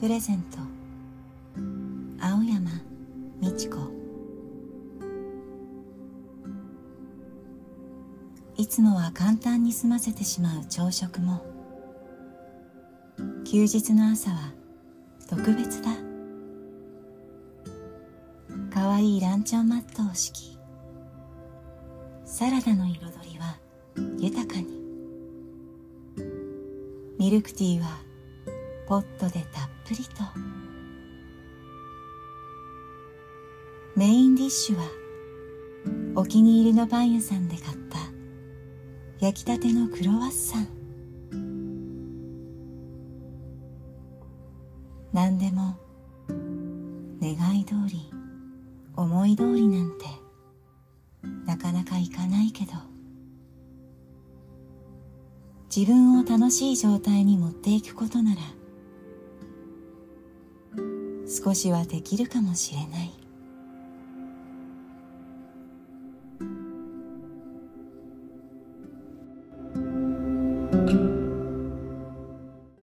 プレゼント青山美智子。いつもは簡単に済ませてしまう朝食も。休日の朝は特別だ。かわいいランチョンマットを敷きサラダの彩りは豊かに。ミルクティーはポットでたっぷりと。メインディッシュはお気に入りのパン屋さんで買った焼きたてのクロワッサン。何でも願い通り思い通りなんてなかなかいかないけど。自分を楽しい状態に持っていくことなら少しはできるかもしれない。